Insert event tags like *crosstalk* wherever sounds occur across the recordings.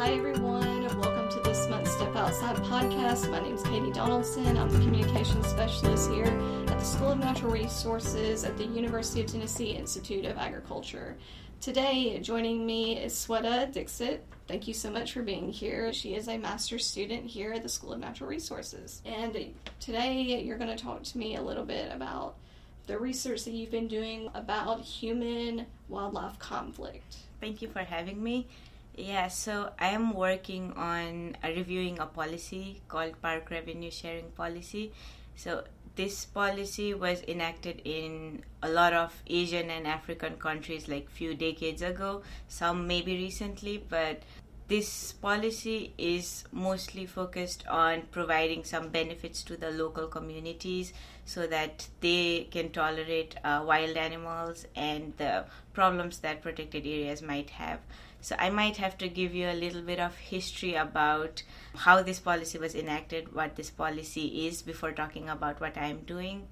Hi, everyone. Welcome to this month's Step Outside podcast. My name is Katie Donaldson. I'm the communications specialist here at the School of Natural Resources at the University of Tennessee Institute of Agriculture. Today, joining me is Sweta Dixit. Thank you so much for being here. She is a master's student here at the School of Natural Resources. And today, you're going to talk to me a little bit about the research that you've been doing about human wildlife conflict. Thank you for having me. Yeah, so I am working on reviewing a policy called Park Revenue Sharing Policy. So this policy was enacted in a lot of Asian and African countries like few decades ago, some maybe recently, but this policy is mostly focused on providing some benefits to the local communities so that they can tolerate uh, wild animals and the problems that protected areas might have. So I might have to give you a little bit of history about how this policy was enacted, what this policy is before talking about what I'm doing.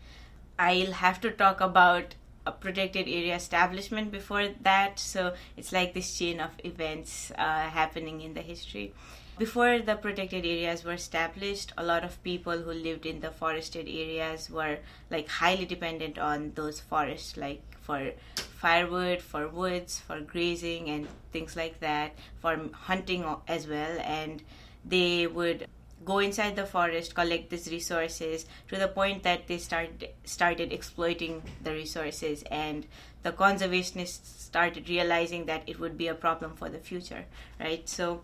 I'll have to talk about a protected area establishment before that, so it's like this chain of events uh, happening in the history. Before the protected areas were established, a lot of people who lived in the forested areas were like highly dependent on those forests, like for firewood, for woods, for grazing, and things like that, for hunting as well. And they would go inside the forest, collect these resources to the point that they start started exploiting the resources, and the conservationists started realizing that it would be a problem for the future, right? So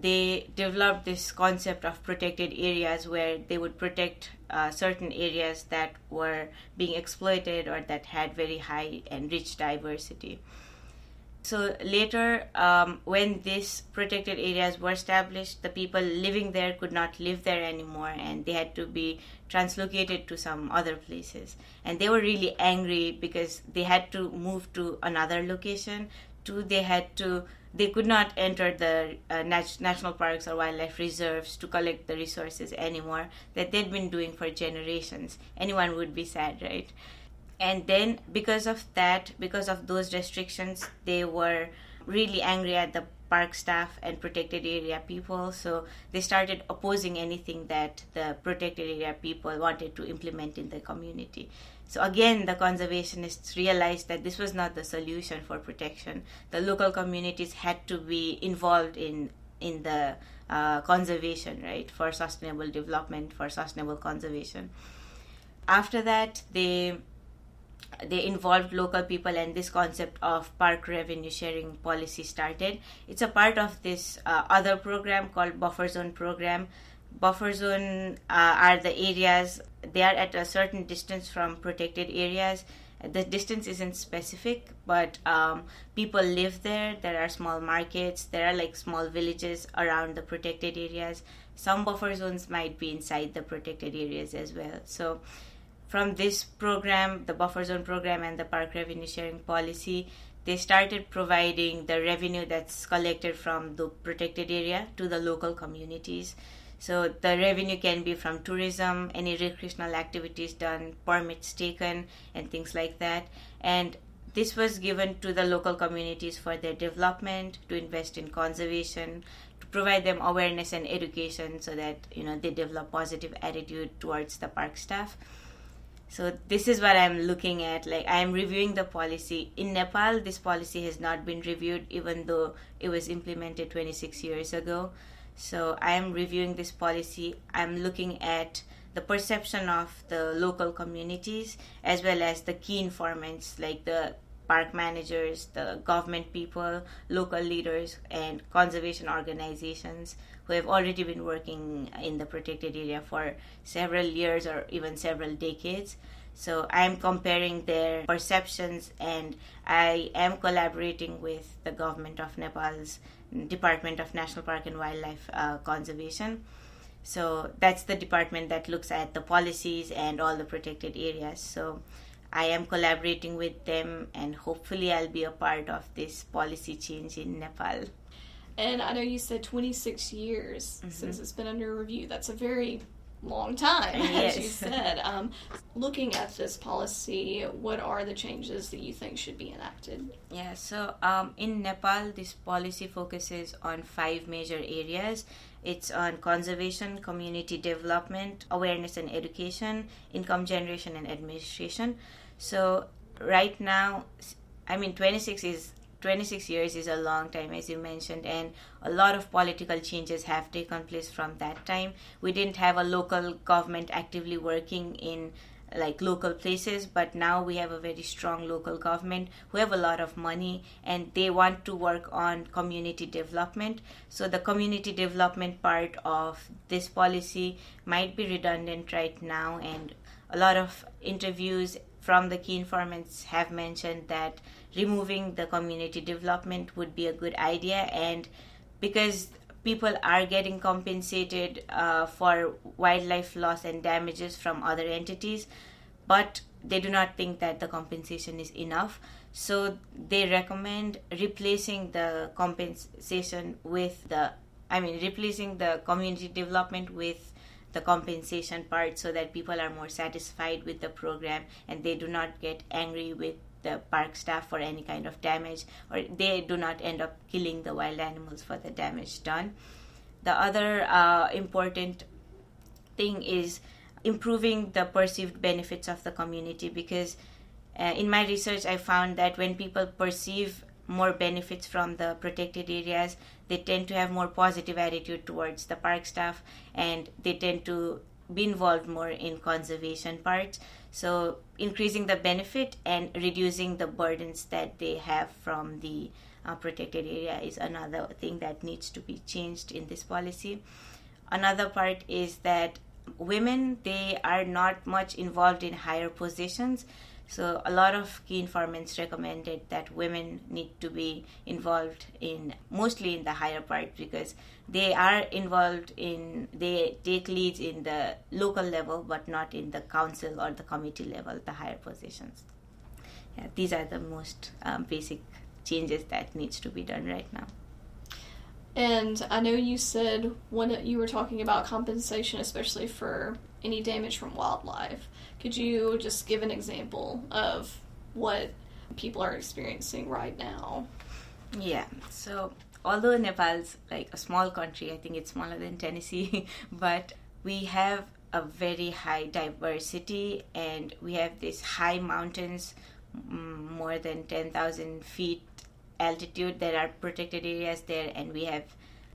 they developed this concept of protected areas where they would protect uh, certain areas that were being exploited or that had very high and rich diversity. So later, um, when these protected areas were established, the people living there could not live there anymore and they had to be translocated to some other places. And they were really angry because they had to move to another location. Two, they had to they could not enter the uh, nat- national parks or wildlife reserves to collect the resources anymore that they'd been doing for generations. Anyone would be sad, right? And then, because of that, because of those restrictions, they were really angry at the park staff and protected area people. So they started opposing anything that the protected area people wanted to implement in the community. So again, the conservationists realized that this was not the solution for protection. The local communities had to be involved in in the uh, conservation, right, for sustainable development, for sustainable conservation. After that, they they involved local people and this concept of park revenue sharing policy started it's a part of this uh, other program called buffer zone program buffer zone uh, are the areas they are at a certain distance from protected areas. The distance isn't specific but um, people live there. There are small markets. There are like small villages around the protected areas. Some buffer zones might be inside the protected areas as well. So from this program the buffer zone program and the park revenue sharing policy they started providing the revenue that's collected from the protected area to the local communities so the revenue can be from tourism, any recreational activities done, permits taken, and things like that. And this was given to the local communities for their development, to invest in conservation, to provide them awareness and education so that you know they develop positive attitude towards the park staff. So this is what I'm looking at. Like I'm reviewing the policy in Nepal. This policy has not been reviewed, even though it was implemented 26 years ago. So I'm reviewing this policy. I'm looking at the perception of the local communities as well as the key informants like the park managers, the government people, local leaders, and conservation organizations who have already been working in the protected area for several years or even several decades. So I'm comparing their perceptions and I am collaborating with the government of Nepal's Department of National Park and Wildlife uh, Conservation. So that's the department that looks at the policies and all the protected areas. So I am collaborating with them and hopefully I'll be a part of this policy change in Nepal. And I know you said 26 years mm-hmm. since it's been under review. That's a very long time, Yes. *laughs* as you said. Um, looking at this policy, what are the changes that you think should be enacted? Yeah, so um, in Nepal, this policy focuses on five major areas. It's on conservation, community development, awareness and education, income generation, and administration. So right now, I mean, 26 is 26 years is a long time, as you mentioned, and a lot of political changes have taken place from that time. We didn't have a local government actively working in like local places but now we have a very strong local government who have a lot of money and they want to work on community development so the community development part of this policy might be redundant right now and a lot of interviews from the key informants have mentioned that removing the community development would be a good idea and because people are getting compensated uh, for wildlife loss and damages from other entities, but they do not think that the compensation is enough. So they recommend replacing the compensation with the, I mean, replacing the community development with the compensation part so that people are more satisfied with the program and they do not get angry with the park staff for any kind of damage or they do not end up killing the wild animals for the damage done. The other uh, important thing is improving the perceived benefits of the community because uh, in my research i found that when people perceive more benefits from the protected areas. They tend to have more positive attitude towards the park staff and they tend to be involved more in conservation parts. So increasing the benefit and reducing the burdens that they have from the uh, protected area is another thing that needs to be changed in this policy. Another part is that women they are not much involved in higher positions so a lot of key informants recommended that women need to be involved in mostly in the higher part because they are involved in they take leads in the local level but not in the council or the committee level the higher positions yeah, these are the most um, basic changes that needs to be done right now And I know you said when you were talking about compensation, especially for any damage from wildlife. Could you just give an example of what people are experiencing right now? Yeah. So although Nepal's like a small country, I think it's smaller than Tennessee, *laughs* but we have a very high diversity and we have these high mountains, more than 10,000 feet altitude. There are protected areas there, and we have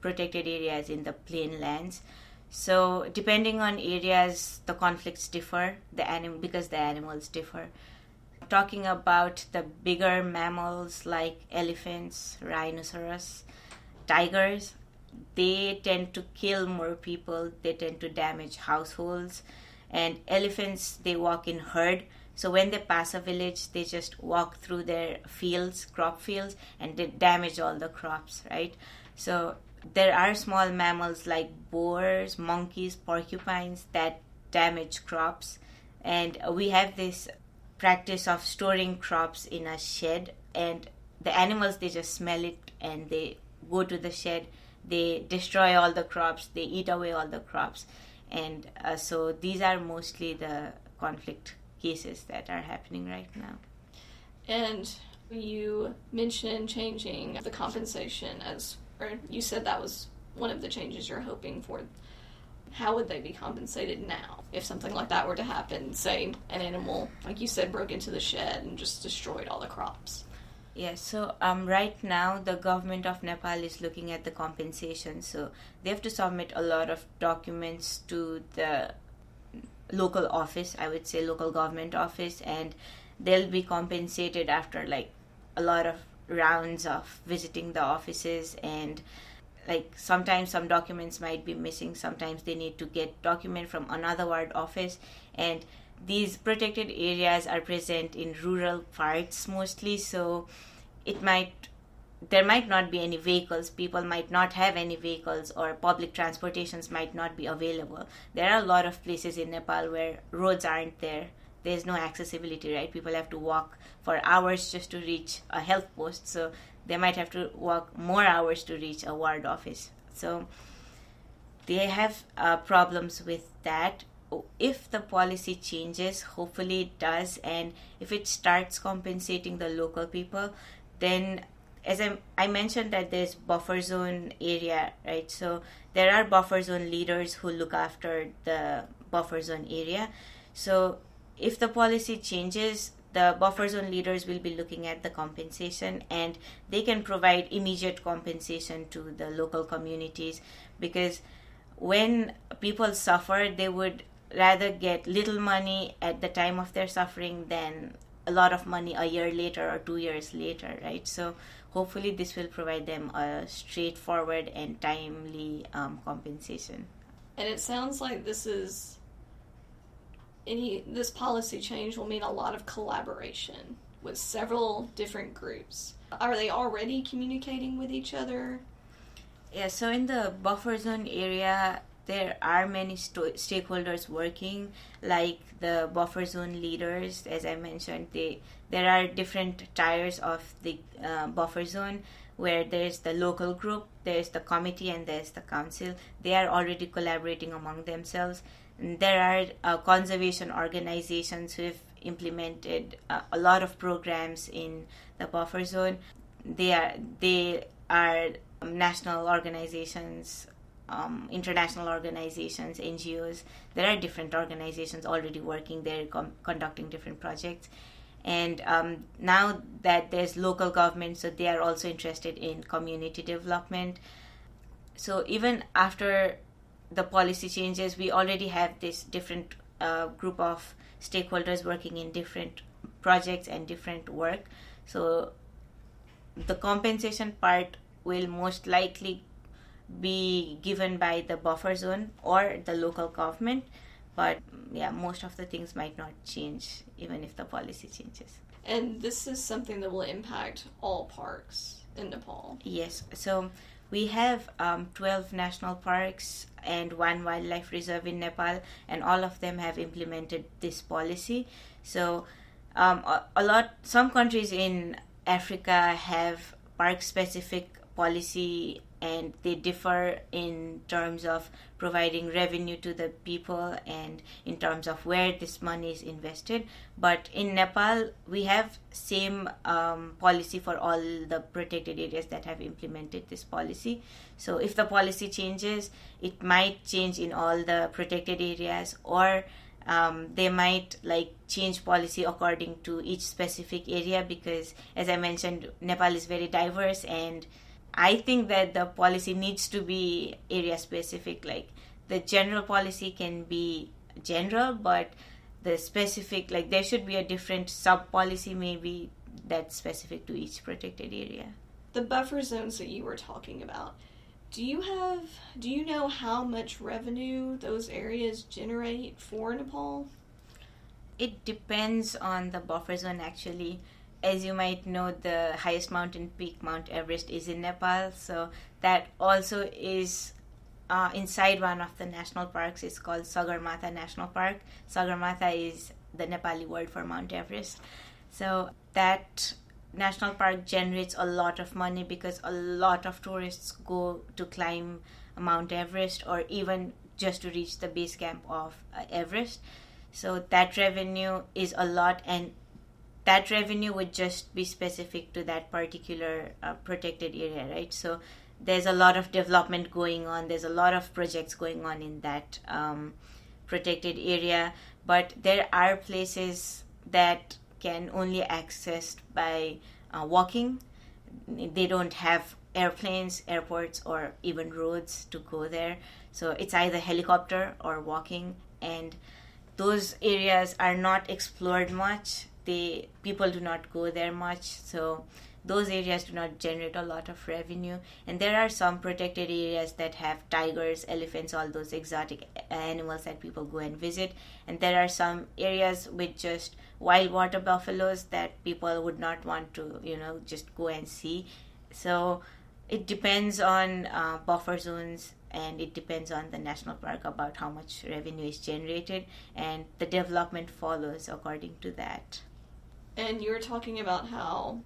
protected areas in the plain lands. So depending on areas, the conflicts differ. The anim- because the animals differ. Talking about the bigger mammals like elephants, rhinoceros, tigers, they tend to kill more people. They tend to damage households, and elephants they walk in herd. So when they pass a village, they just walk through their fields, crop fields, and they damage all the crops, right? So there are small mammals like boars, monkeys, porcupines that damage crops, and we have this practice of storing crops in a shed, and the animals they just smell it and they go to the shed, they destroy all the crops, they eat away all the crops, and uh, so these are mostly the conflict cases that are happening right now. And you mentioned changing the compensation as, or you said that was one of the changes you're hoping for. How would they be compensated now if something like that were to happen? Say, an animal, like you said, broke into the shed and just destroyed all the crops. Yes, so um, right now the government of Nepal is looking at the compensation. So they have to submit a lot of documents to the local office, I would say local government office, and they'll be compensated after like a lot of rounds of visiting the offices and like sometimes some documents might be missing. Sometimes they need to get document from another ward office. And these protected areas are present in rural parts mostly so it might there might not be any vehicles. People might not have any vehicles or public transportations might not be available. There are a lot of places in nepal where roads aren't there there's no accessibility right? People have to walk for hours just to reach a health post. So they might have to walk more hours to reach a ward office. So they have uh, problems with that. If the policy changes hopefully it does. And if it starts compensating the local people then as I, I mentioned that there's buffer zone area right? So there are buffer zone leaders who look after the buffer zone area. So if the policy changes the buffer zone leaders will be looking at the compensation and they can provide immediate compensation to the local communities because when people suffer they would rather get little money at the time of their suffering than a lot of money a year later or two years later right? So hopefully this will provide them a straightforward and timely um, compensation. And it sounds like this is any this policy change will mean a lot of collaboration with several different groups. Are they already communicating with each other? Yeah, so in the buffer zone area, there are many sto- stakeholders working, like the buffer zone leaders. As I mentioned, they there are different tiers of the uh, buffer zone where there's the local group, there's the committee, and there's the council. They are already collaborating among themselves there are uh, conservation organizations who have implemented uh, a lot of programs in the buffer zone. They are they are national organizations, um, international organizations, NGOs. There are different organizations already working there, com- conducting different projects. And um, now that there's local government, so they are also interested in community development. So even after the policy changes, we already have this different uh, group of stakeholders working in different projects and different work. So the compensation part will most likely be given by the buffer zone or the local government. But yeah, most of the things might not change even if the policy changes. And this is something that will impact all parks in Nepal. Yes. So we have um, 12 national parks and one wildlife reserve in Nepal, and all of them have implemented this policy. So, um, a, a lot, some countries in Africa have park specific policy and they differ in terms of providing revenue to the people and in terms of where this money is invested. But in nepal we have same um, policy for all the protected areas that have implemented this policy. So if the policy changes it might change in all the protected areas or um, they might like change policy according to each specific area because as i mentioned nepal is very diverse and I think that the policy needs to be area specific. Like the general policy can be general, but the specific, like there should be a different sub policy maybe that's specific to each protected area. The buffer zones that you were talking about, do you have, do you know how much revenue those areas generate for Nepal? It depends on the buffer zone actually as you might know, the highest mountain peak, Mount Everest, is in Nepal. So that also is uh, inside one of the national parks. It's called Sagarmatha National Park. Sagarmatha is the Nepali word for Mount Everest. So that national park generates a lot of money because a lot of tourists go to climb Mount Everest or even just to reach the base camp of uh, Everest. So that revenue is a lot, and that revenue would just be specific to that particular uh, protected area, right? So there's a lot of development going on. There's a lot of projects going on in that um, protected area, but there are places that can only accessed by uh, walking. They don't have airplanes, airports, or even roads to go there. So it's either helicopter or walking, and those areas are not explored much they people do not go there much so those areas do not generate a lot of revenue. And there are some protected areas that have tigers elephants all those exotic animals that people go and visit. And there are some areas with just wild water buffaloes that people would not want to you know just go and see. So it depends on uh, buffer zones and it depends on the national park about how much revenue is generated and the development follows according to that and you were talking about how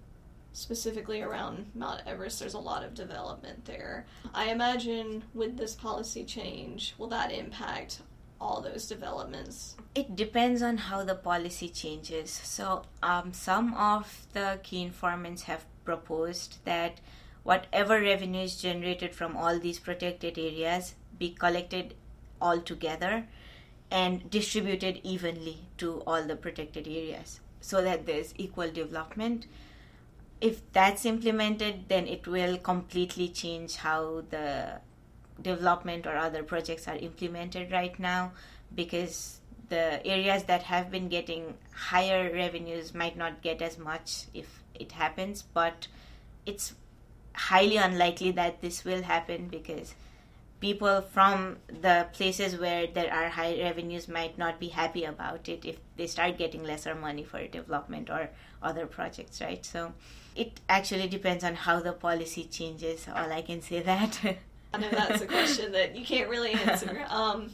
specifically around Mount Everest, there's a lot of development there. I imagine with this policy change, will that impact all those developments? It depends on how the policy changes. So, um, some of the key informants have proposed that whatever revenue is generated from all these protected areas be collected all together and distributed evenly to all the protected areas so that there's equal development. If that's implemented, then it will completely change how the development or other projects are implemented right now because the areas that have been getting higher revenues might not get as much if it happens, but it's highly unlikely that this will happen because people from the places where there are high revenues might not be happy about it if they start getting lesser money for development or other projects right? So it actually depends on how the policy changes all i can say that. *laughs* I know that's a question that you can't really answer. *laughs* Um,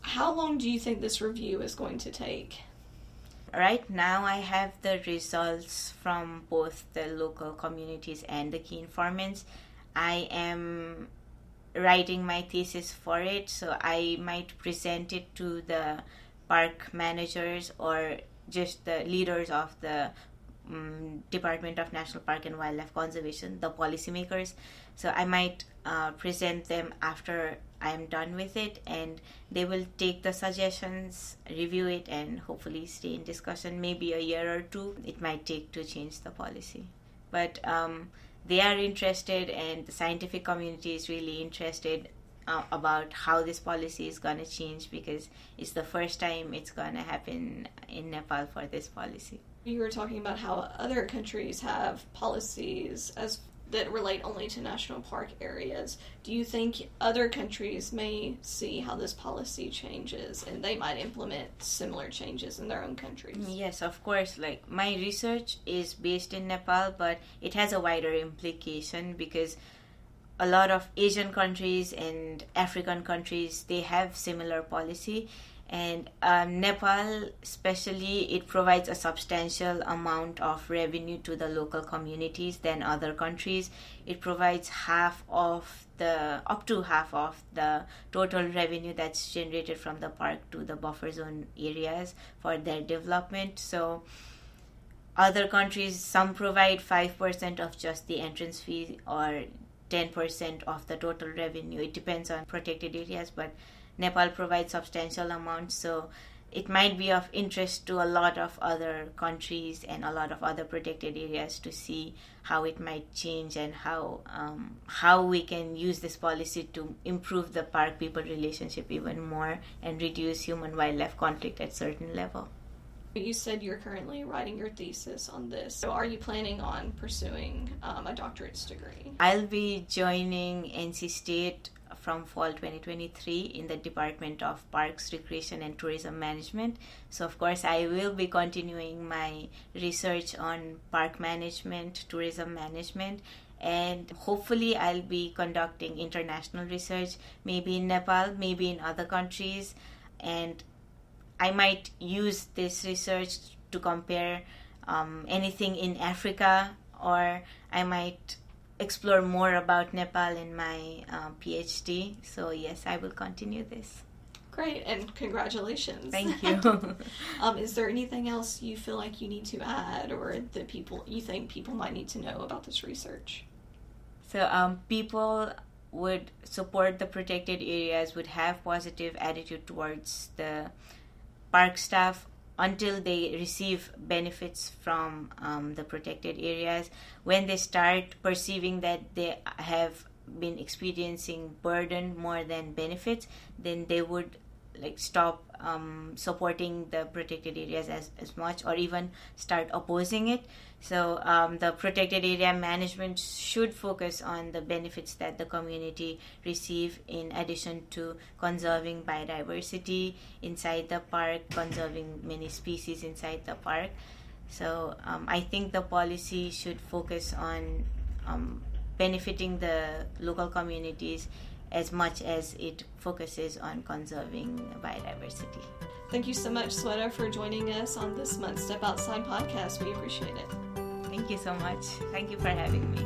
how long do you think this review is going to take? Right now i have the results from both the local communities and the key informants. I am writing my thesis for it so i might present it to the park managers or just the leaders of the um, department of national park and wildlife conservation the policymakers. So i might uh, present them after i'm done with it and they will take the suggestions review it and hopefully stay in discussion maybe a year or two. It might take to change the policy. But um, they are interested and the scientific community is really interested uh, about how this policy is going to change because it's the first time it's going to happen in Nepal for this policy. You were talking about how other countries have policies as that relate only to national park areas. Do you think other countries may see how this policy changes and they might implement similar changes in their own countries? Yes, of course. Like my research is based in Nepal, but it has a wider implication because a lot of Asian countries and African countries they have similar policy and um, Nepal, especially, it provides a substantial amount of revenue to the local communities than other countries. It provides half of the up to half of the total revenue that's generated from the park to the buffer zone areas for their development. So, other countries some provide five percent of just the entrance fee or ten percent of the total revenue. It depends on protected areas, but Nepal provides substantial amounts, so it might be of interest to a lot of other countries and a lot of other protected areas to see how it might change and how um, how we can use this policy to improve the park people relationship even more and reduce human wildlife conflict at certain level. You said you're currently writing your thesis on this. So, are you planning on pursuing um, a doctorate's degree? I'll be joining NC State from fall 2023 in the Department of Parks, Recreation and Tourism Management. So, of course, I will be continuing my research on park management, tourism management, and hopefully, I'll be conducting international research, maybe in Nepal, maybe in other countries, and I might use this research to compare um, anything in Africa, or I might explore more about Nepal in my um, PhD. So, yes, I will continue this. Great, and congratulations. Thank *laughs* you. um, is there anything else you feel like you need to add or that people you think people might need to know about this research? So, um, people would support the protected areas, would have positive attitude towards the park staff until they receive benefits from um, the protected areas. When they start perceiving that they have been experiencing burden more than benefits, then they would like stop um, supporting the protected areas as, as much or even start opposing it. So um, the protected area management should focus on the benefits that the community receive in addition to conserving biodiversity inside the park, conserving many species inside the park. So um, I think the policy should focus on um, benefiting the local communities as much as it focuses on conserving biodiversity. Thank you so much, Sweta, for joining us on this month's Step Outside podcast. We appreciate it. Thank you so much. Thank you for having me.